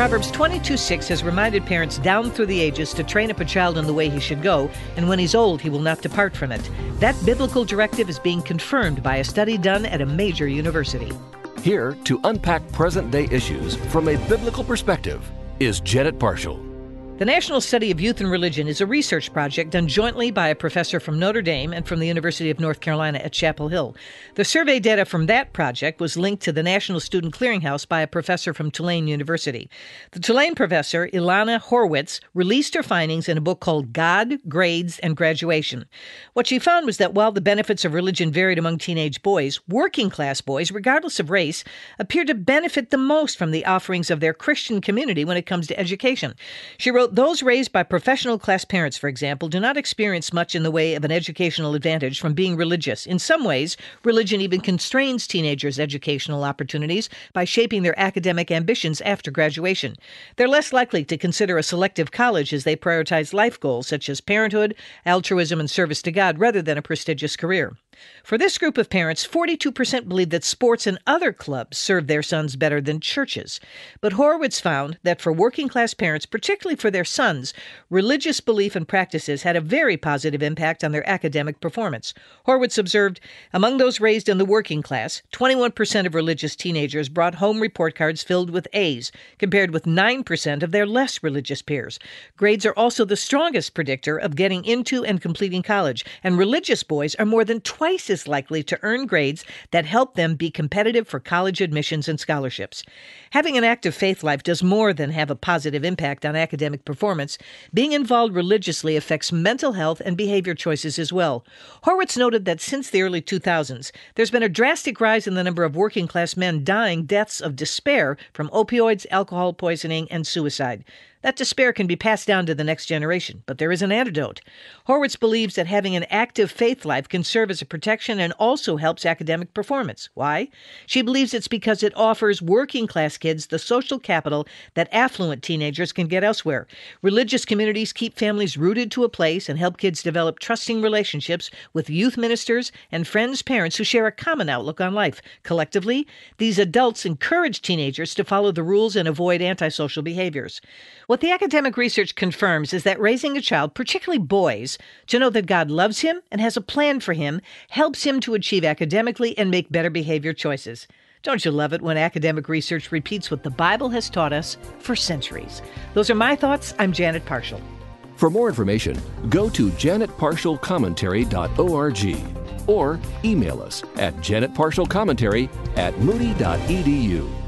Proverbs 22 6 has reminded parents down through the ages to train up a child in the way he should go, and when he's old, he will not depart from it. That biblical directive is being confirmed by a study done at a major university. Here to unpack present day issues from a biblical perspective is Janet Parshall. The National Study of Youth and Religion is a research project done jointly by a professor from Notre Dame and from the University of North Carolina at Chapel Hill. The survey data from that project was linked to the National Student Clearinghouse by a professor from Tulane University. The Tulane professor, Ilana Horwitz, released her findings in a book called God, Grades, and Graduation. What she found was that while the benefits of religion varied among teenage boys, working class boys, regardless of race, appeared to benefit the most from the offerings of their Christian community when it comes to education. She wrote, those raised by professional class parents, for example, do not experience much in the way of an educational advantage from being religious. In some ways, religion even constrains teenagers' educational opportunities by shaping their academic ambitions after graduation. They're less likely to consider a selective college as they prioritize life goals such as parenthood, altruism, and service to God rather than a prestigious career. For this group of parents, 42% believe that sports and other clubs serve their sons better than churches. But Horwitz found that for working class parents, particularly for their sons, religious belief and practices had a very positive impact on their academic performance. Horwitz observed among those raised in the working class, 21% of religious teenagers brought home report cards filled with A's, compared with 9% of their less religious peers. Grades are also the strongest predictor of getting into and completing college, and religious boys are more than twice twice as likely to earn grades that help them be competitive for college admissions and scholarships. Having an active faith life does more than have a positive impact on academic performance. Being involved religiously affects mental health and behavior choices as well. Horwitz noted that since the early 2000s, there's been a drastic rise in the number of working class men dying deaths of despair from opioids, alcohol poisoning, and suicide. That despair can be passed down to the next generation, but there is an antidote. Horwitz believes that having an active faith life can serve as a protection and also helps academic performance. Why? She believes it's because it offers working class kids the social capital that affluent teenagers can get elsewhere. Religious communities keep families rooted to a place and help kids develop trusting relationships with youth ministers and friends' parents who share a common outlook on life. Collectively, these adults encourage teenagers to follow the rules and avoid antisocial behaviors. What the academic research confirms is that raising a child, particularly boys, to know that God loves him and has a plan for him helps him to achieve academically and make better behavior choices. Don't you love it when academic research repeats what the Bible has taught us for centuries? Those are my thoughts. I'm Janet Parshall. For more information, go to janetparshallcommentary.org or email us at janetparshallcommentary at moody.edu.